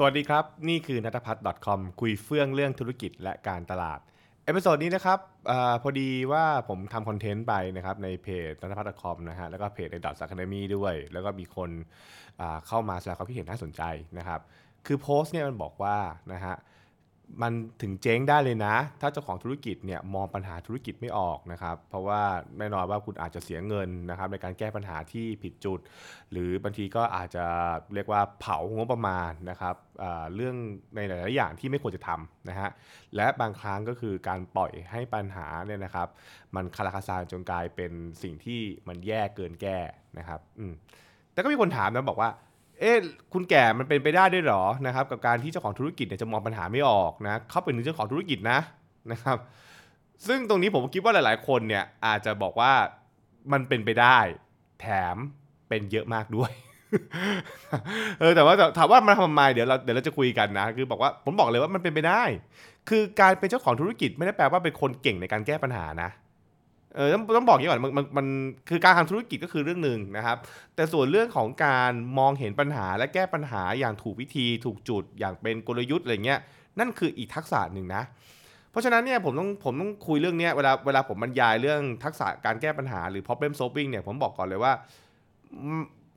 สวัสดีครับ นี่คือนัทพัฒน์ .com คุยเฟื่องเรื่องธุรกิจและการตลาด episode นี้นะครับอพอดีว่าผมทำคอนเทนต์ไปนะครับในเพจนัทพัฒน์ .com นะฮะแล้วก็เพจในดอทสักแนมีด้วย แล้วก็มีคนเข้ามาแสดงความคิดเห็นน่าสนใจนะครับ คือโพสต์เนี่ยมันบอกว่านะฮะ มันถึงเจ๊งได้เลยนะ ถ้าเจ้าของธุรกิจเนี่ยมองปัญหาธุรกิจไม่ออกนะครับ เพราะว่าแน่นอนว่าคุณอาจจะเสียเงินนะครับในการแก้ปัญหาที่ผิดจุด หรือบางทีก็อาจจะเรียกว่าเผางบประมาณนะครับเรื่องในหลาย ๆ อย่างที่ไม่ควรจะทำนะฮะและบางครั้งก็คือการปล่อยให้ปัญหาเนี่ยนะครับ มันคาราคาซานจนกลายเป็นสิ่งที่มันแย่เกินแก้นะครับแต่ก็มีคนถามนะบอกว่า เอ๊ะคุณแก่มันเป็นไปได้ด้วยหรอนะครับกับการที่เจ้าของธุรกิจเนี่ยจะมองปัญหาไม่ออกนะเขาเป็นถึงเจ้าของธุรกิจนะนะครับ ซึ่งตรงนี้ผมคิดว่าหลาย ๆ คนเนี่ยอาจจะบอกว่ามันเป็นไปได้ แถมเป็นเยอะมากด้วยเออแต่ว่าถามว่ามันทำไมเดี๋ยวเราเดี๋ยวเราจะคุยกันนะ คือบอกว่าผมบอกเลยว่ามันเป็นไปได้ คือการเป็นเจ้าของธุรกิจไม่ได้แปลว่าเป็นคนเก่งในการแก้ปัญหานะ เออต้องต้องบอกอย่างนี้ก่อนมันมันมันคือการทำธุรกิจก็คือเรื่องหนึ่งนะครับ แต่ส่วนเรื่องของการมองเห็นปัญหาและแก้ปัญหาอย่างถูกวิธีถูกจุดอย่างเป็นกลยุทธ์อะไรเงี้ยนั่นคืออีกทักษะหนึ่งนะ เพราะฉะนั้นเนี่ยผมต้องผมต้องคุยเรื่องเนี้ยเวลาเวลาผมบรรยายเรื่องทักษะการแก้ปัญหาหรือ problem solving เนี่ยผมบอกก่อนเลยว่า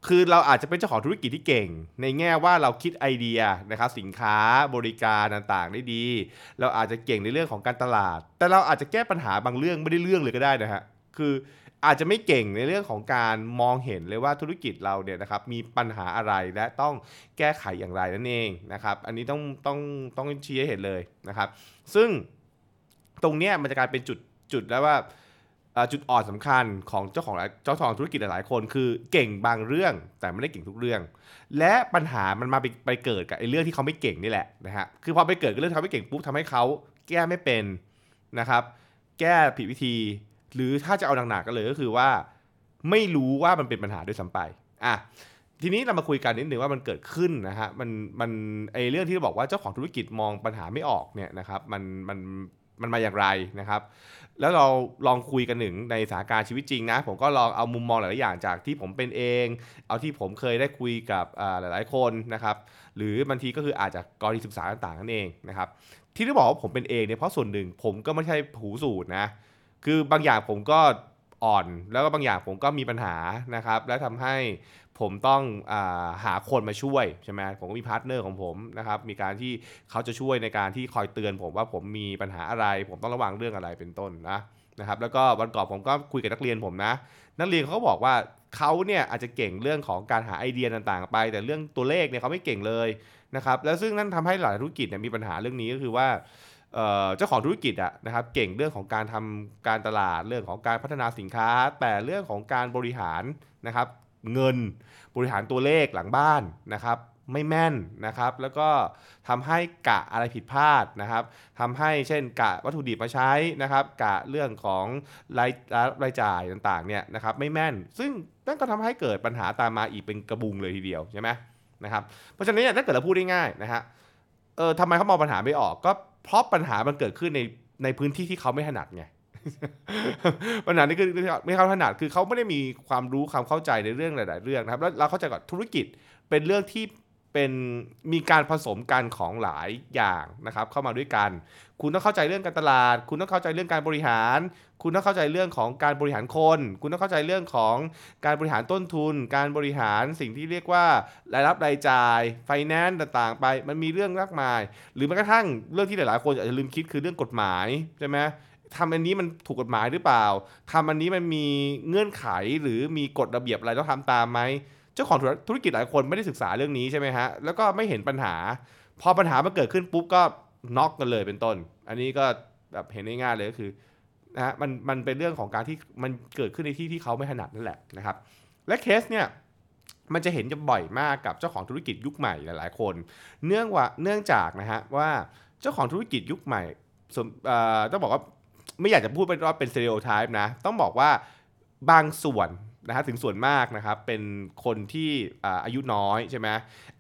คือเราอาจจะเป็นเจ้าของธุรกิจที่เก่ง ในแง่ว่าเราคิดไอเดียนะครับสินค้าบริการต่างๆได้ดี เราอาจจะเก่งในเรื่องของการตลาด แต่เราอาจจะแก้ปัญหาบางเรื่องไม่ได้เรื่องเลยก็ได้นะฮะคืออาจจะไม่เก่งในเรื่องของการมองเห็นเลยว่าธุรกิจเราเนี่ยนะครับมีปัญหาอะไรและต้องแก้ไขอย่างไรนั่นเองนะครับ อันนี้ต้องต้องต้องชี้ให้เห็นเลยนะครับ ซึ่งตรงเนี้ยมันจะกลายเป็นจุดจุดแล้วว่า จุดอ่อนสำคัญของเจ้าของเจ้าของธุรกิจหลายๆคน คือเก่งบางเรื่องแต่ไม่ได้เก่งทุกเรื่อง และปัญหามันมาไปไปเกิดกับไอ้เรื่องที่เขาไม่เก่งนี่แหละนะฮะคือพอไปเกิดกับเรื่องที่เขาไม่เก่งปุ๊บทำให้เขาแก้ไม่เป็นนะครับ แก้ผิดวิธี หรือถ้าจะเอาหนักๆกันเลยก็คือว่า ไม่รู้ว่ามันเป็นปัญหาด้วยซ้ำไปอะทีนี้เรามาคุยกันนิดหนึ่งว่ามันเกิดขึ้นนะฮะมันมันไอเรื่องที่บอกว่าเจ้าของธุรกิจมองปัญหาไม่ออกเนี่ยนะครับมันมัน มันมาอย่างไรนะครับ แล้วเราลองคุยกันหนึ่งในสถานการณ์ชีวิตจริงนะ ผมก็ลองเอามุมมองหลายๆอย่างจากที่ผมเป็นเอง เอาที่ผมเคยได้คุยกับหลายๆคนนะครับ หรือบางทีก็คืออาจจะกรณีศึกษาต่างๆนั่นเองนะครับ ที่ได้บอกว่าผมเป็นเองเนี่ยเพราะส่วนหนึ่งผมก็ไม่ใช่ผูสูตรนะ คือบางอย่างผมก็ อ่อน แล้วก็บางอย่างผมก็มีปัญหานะครับ และทำให้ผมต้องอาหาคนมาช่วยใช่ไหมผมก็มี partner ของผมนะครับ มีการที่เขาจะช่วยในการที่คอยเตือนผมว่าผมมีปัญหาอะไร ผมต้องระวังเรื่องอะไรเป็นต้นนะนะครับ แล้วก็วันก่อนผมก็คุยกับนักเรียนผมนะ นักเรียนเขาบอกว่าเขาเนี่ยอาจจะเก่งเรื่องของการหาไอเดียต่างๆ ไป แต่เรื่องตัวเลขเนี่ยเขาไม่เก่งเลยนะครับ แล้วซึ่งนั่นทำให้หลายธุรกิจเนี่ยมีปัญหาเรื่องนี้ก็คือว่า เจ้าของธุรกิจอะนะครับเก่งเรื่องของการทำการตลาดเรื่องของการพัฒนาสินค้า แต่เรื่องของการบริหารนะครับเงินบริหารตัวเลขหลังบ้านนะครับไม่แม่นนะครับแล้วก็ทำให้กะอะไรผิดพลาดนะครับทำให้เช่นกะวัตถุดิบมาใช้นะครับกะเรื่องของรายรายจ่ายต่างๆเนี่ยนะครับไม่แม่น ซึ่งนั่นก็ทำให้เกิดปัญหาตามมาอีกเป็นกระบุงเลยทีเดียวใช่ไหมนะครับเพราะฉะนั้นเนี่ยถ้าเกิดเราพูดได้ง่ายนะฮะเออทำไมเขามองปัญหาไม่ออกก็ เพราะปัญหามันเกิดขึ้นในในพื้นที่ที่เขาไม่ถนัดไงปัญหานี่คือไม่เขาถนัดคือเขาไม่ได้มีความรู้ความเข้าใจในเรื่องหลาย ๆ เรื่องนะครับแล้วเราเข้าใจก่อนธุรกิจเป็นเรื่องที่ เป็นมีการผสมกันของหลายอย่างนะครับเข้ามาด้วยกัน คุณต้องเข้าใจเรื่องการตลาด คุณต้องเข้าใจเรื่องการบริหาร คุณต้องเข้าใจเรื่องของการบริหารคน คุณต้องเข้าใจเรื่องของการบริหารต้นทุน การบริหารสิ่งที่เรียกว่ารายรับรายจ่ายไฟแนนซ์ต่างๆ ไป มันมีเรื่องมากมาย หรือแม้กระทั่งเรื่องที่หลายๆ คนอาจจะลืมคิดคือเรื่องกฎหมายใช่ไหมทำอันนี้มันถูกกฎหมายหรือเปล่าทำอันนี้มันมีเงื่อนไขหรือมีกฎระเบียบอะไรต้องทำตามไหม จ้าของธุรกิจหลายคนไม่ได้ศึกษาเรื่องนี้ใช่ไหมฮะ แล้วก็ไม่เห็นปัญหา พอปัญหามันเกิดขึ้นปุ๊บก็น็อกกันเลยเป็นต้น อันนี้ก็แบบเห็นได้ง่ายเลยก็คือนะฮะมันมันเป็นเรื่องของการที่มันเกิดขึ้นในที่ที่เขาไม่ถนัดนั่นแหละนะครับ และเคสเนี่ยมันจะเห็นจะบ่อยมากกับเจ้าของธุรกิจยุคใหม่หลาย ๆ คน เนื่องว่าเนื่องจากนะฮะว่าเจ้าของธุรกิจยุคใหม่สมต้องบอกว่าไม่อยากจะพูดเป็นว่าเป็นสเตอริโอไทป์นะ ต้องบอกว่าบางส่วน นะฮะถึงส่วนมากนะครับเป็นคนที่อายุน้อยใช่ไหม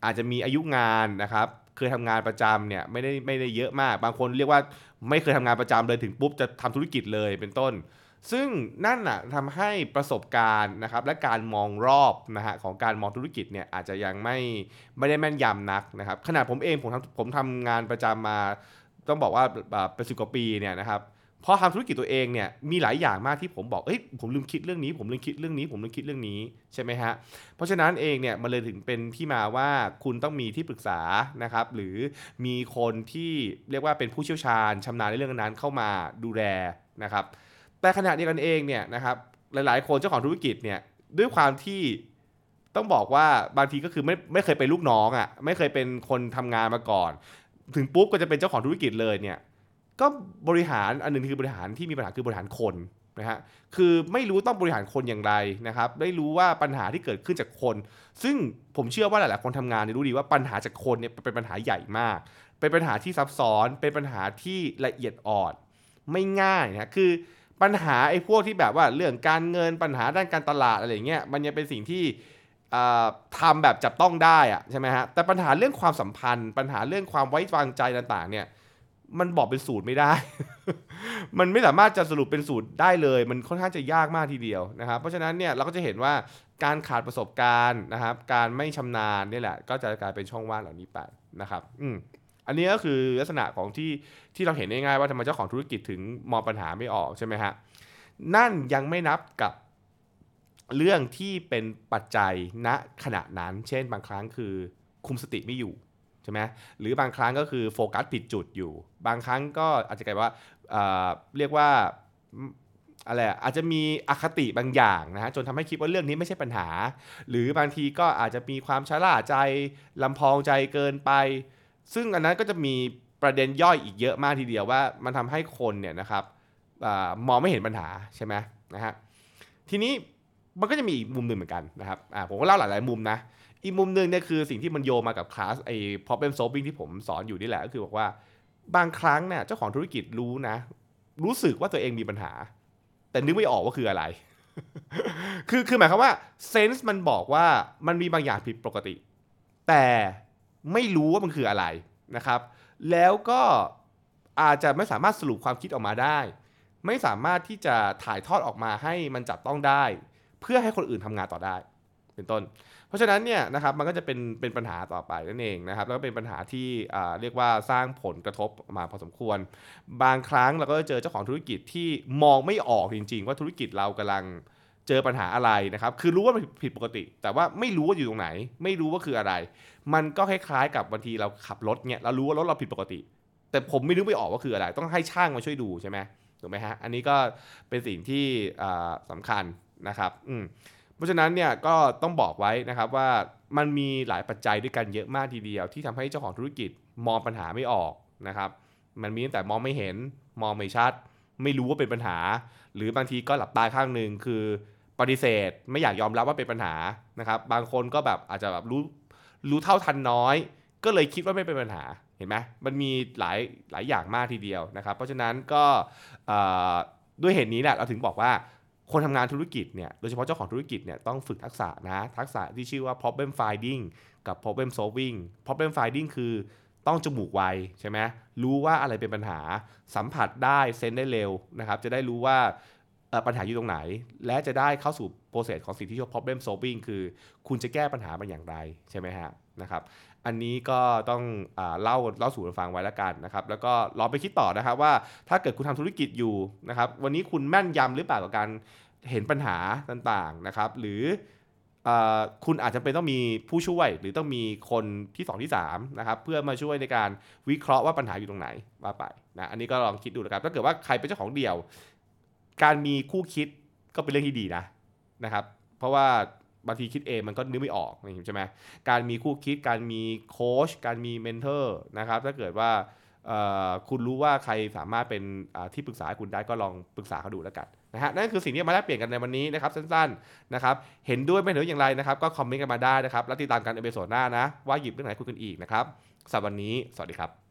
อาจจะมีอายุงานนะครับเคยทำงานประจำเนี่ยไม่ได้ไม่ได้เยอะมาก บางคนเรียกว่าไม่เคยทำงานประจำเลยถึงปุ๊บจะทำธุรกิจเลยเป็นต้น ซึ่งนั่นน่ะทำให้ประสบการณ์นะครับและการมองรอบนะฮะของการมองธุรกิจเนี่ยอาจจะยังไม่ไม่ได้แม่นยำนักนะครับขนาดผมเองผมทำผมทำงานประจำมาต้องบอกว่าเป็นสิบกว่าปีเนี่ยนะครับ พอทำธุรกิจตัวเองเนี่ยมีหลายอย่างมากที่ผมบอกเอ้ยผมลืมคิดเรื่องนี้ผมลืมคิดเรื่องนี้ ผมลืมคิดเรื่องนี้ใช่ไหมฮะเพราะฉะนั้นเองเนี่ยมันเลยถึงเป็นที่มาว่าคุณต้องมีที่ปรึกษานะครับหรือมีคนที่เรียกว่าเป็นผู้เชี่ยวชาญชำนาญในเรื่องนั้นเข้ามาดูแลนะครับแต่ขณะเดียวกันเองเนี่ยนะครับหลายๆ คนเจ้าของธุรกิจเนี่ยด้วยความที่ต้องบอกว่าบางทีก็คือไม่ไม่เคยเป็นลูกน้องอะ่ะไม่เคยเป็นคนทำงานมาก่อน ถึงปุ๊บก็จะเป็นเจ้าของธุรกิจเลยเนี่ย ก็บริหารอันหนึ่งคือบริหารที่มีปัญหาคือบริหารคนนะฮะคือไม่รู้ต้องบริหารคนอย่างไรนะครับ ได้รู้ว่าปัญหาที่เกิดขึ้นจากคน ซึ่งผมเชื่อว่าหลายๆคนทำงานเนี่ยรู้ดีว่าปัญหาจากคนเนี่ยเป็นปัญหาใหญ่มาก เป็นปัญหาที่ซับซ้อน เป็นปัญหาที่ละเอียดอ่อนไม่ง่ายนะคือปัญหาไอ้พวกที่แบบว่าเรื่องการเงินปัญหาด้านการตลาดอะไรเงี้ยมันยังเป็นสิ่งที่ทำแบบจับต้องได้อะใช่ไหมฮะแต่ปัญหาเรื่องความสัมพันธ์ ปัญหาเรื่องความไว้วางใจต่างๆเนี่ย มันบอกเป็นสูตรไม่ได้ มันไม่สามารถจะสรุปเป็นสูตรได้เลย มันค่อนข้างจะยากมากทีเดียวนะครับ เพราะฉะนั้นเนี่ยเราก็จะเห็นว่าการขาดประสบการณ์นะครับ การไม่ชำนาญนี่แหละ ก็จะกลายเป็นช่องว่างเหล่านี้ไปนะครับ อืมอันนี้ก็คือลักษณะของที่ที่เราเห็นได้ง่ายว่าทำไมเจ้าของธุรกิจถึงมองปัญหาไม่ออกใช่ไหมฮะ นั่นยังไม่นับกับเรื่องที่เป็นปัจจัยณขณะนั้น เช่นบางครั้งคือคุมสติไม่อยู่ ใช่ไหมหรือบางครั้งก็คือโฟกัสผิดจุดอยู่ บางครั้งก็อาจจะกลายว่าเรียกว่าอะไรอาจจะมีอคติบางอย่างนะฮะจนทำให้คิดว่าเรื่องนี้ไม่ใช่ปัญหา หรือบางทีก็อาจจะมีความชราใจลำพองใจเกินไป ซึ่งอันนั้นก็จะมีประเด็นย่อยอีกเยอะมากทีเดียวว่ามันทำให้คนเนี่ยนะครับอมองไม่เห็นปัญหาใช่ไหมนะฮะทีนี้มันก็จะมีอีกมุมหนึ่งเหมือนกันนะครับผมก็เล่าหลายๆมุมนะ อีกมุมหนึ่งเนี่ยคือสิ่งที่มันโยมากับคลาสไอ้ problem solving ที่ผมสอนอยู่นี่แหละ ก็คือบอกว่าบางครั้งเนี่ยเจ้าของธุรกิจรู้นะ รู้สึกว่าตัวเองมีปัญหา แต่นึกไม่ออกว่าคืออะไร คือคือหมายความว่าเซนส์มันบอกว่ามันมีบางอย่างผิดปกติ แต่ไม่รู้ว่ามันคืออะไรนะครับ แล้วก็อาจจะไม่สามารถสรุปความคิดออกมาได้ ไม่สามารถที่จะถ่ายทอดออกมาให้มันจับต้องได้ เพื่อให้คนอื่นทำงานต่อได้ เป็นต้น เพราะฉะนั้นเนี่ยนะครับมันก็จะเป็นเป็นปัญหาต่อไปนั่นเองนะครับแล้วก็เป็นปัญหาที่เรียกว่าสร้างผลกระทบมาพอสมควร บางครั้งเราก็จะเจอเจ้าของธุรกิจที่มองไม่ออกจริง ๆ ว่าธุรกิจเรากำลังเจอปัญหาอะไรนะครับ คือรู้ว่ามันผิดปกติ แต่ว่าไม่รู้ว่าอยู่ตรงไหน ไม่รู้ว่าคืออะไร มันก็คล้ายๆกับบางทีเราขับรถเนี่ยเรารู้ว่ารถเราผิดปกติ แต่ผมไม่รู้ไม่ออกว่าคืออะไร ต้องให้ช่างมาช่วยดูใช่ไหมถูกไหมฮะ อันนี้ก็เป็นสิ่งที่สำคัญนะครับ อืม ราะฉะนั้นเนี่ยก็ต้องบอกไว้นะครับว่ามันมีหลายปัจจัยด้วยกันเยอะมากทีเดียว ที่ทำให้เจ้าของธุรกิจมองปัญหาไม่ออกนะครับ มันมีตั้งแต่มองไม่เห็นมองไม่ชัด ไม่รู้ว่าเป็นปัญหา หรือบางทีก็หลับตาข้างหนึ่งคือปฏิเสธไม่อยากยอมรับว่าเป็นปัญหานะครับ บางคนก็แบบอาจจะแบบรู้รู้เท่าทันน้อย ก็เลยคิดว่าไม่เป็นปัญหาเห็นไหมมันมีหลายหลายอย่างมากทีเดียวนะครับ เพราะฉะนั้นก็ด้วยเหตุนี้แหละเราถึงบอกว่า คนทำงานธุรกิจเนี่ยโดยเฉพาะเจ้าของธุรกิจเนี่ยต้องฝึกทักษะนะ ทักษะที่ชื่อว่า problem finding กับ problem solving problem finding คือต้องจมูกไวใช่ไหมรู้ว่าอะไรเป็นปัญหา สัมผัสได้เซนได้เร็วนะครับ จะได้รู้ว่าปัญหาอยู่ตรงไหน และจะได้เข้าสู่โปรเซสของสิ่งที่เรียกว่า problem solving คือ คุณจะแก้ปัญหามันอย่างไรใช่ไหมฮะนะครับ อันนี้ก็ต้องอเล่าเล่าสู่กันฟังไว้แล้วกันนะครับ แล้วก็ลองไปคิดต่อนะครับว่าถ้าเกิดคุณทำธุรกิจอยู่นะครับ วันนี้คุณแม่นยำหรือเปล่ากับการเห็นปัญหาต่างๆนะครับ หรือคุณอาจจะเป็นต้องมีผู้ช่วย หรือต้องมีคนที่ 2 ที่ 3 นะครับ เพื่อมาช่วยในการวิเคราะห์ว่าปัญหาอยู่ตรงไหนว่าไปนะอันนี้ก็ลองคิดดูนะครับถ้าเกิดว่าใครเป็นเจ้าของเดี่ยว การมีคู่คิดก็เป็นเรื่องที่ดีนะนะครับ เพราะว่า บางทีคิดเองมันก็นึกไม่ออกใช่ไหมการมีคู่คิดการมีโค้ชการมี mentor นะครับถ้าเกิดว่าคุณรู้ว่าใครสามารถเป็นที่ปรึกษาคุณได้ก็ลองปรึกษาเขาดูแล้วกันนะฮะนั่นคือสิ่งที่มาแลกเปลี่ยนกันในวันนี้นะครับสั้นๆนะครับเห็นด้วยไม่เห็นด้วยอย่างไรนะครับก็คอมเมนต์กันมาได้นะครับ แล้วติดตามกันใน episode หน้านะว่าหยิบเรื่องไหนคุยกันอีกนะครับสำหรับวันนี้ สวัสดีครับ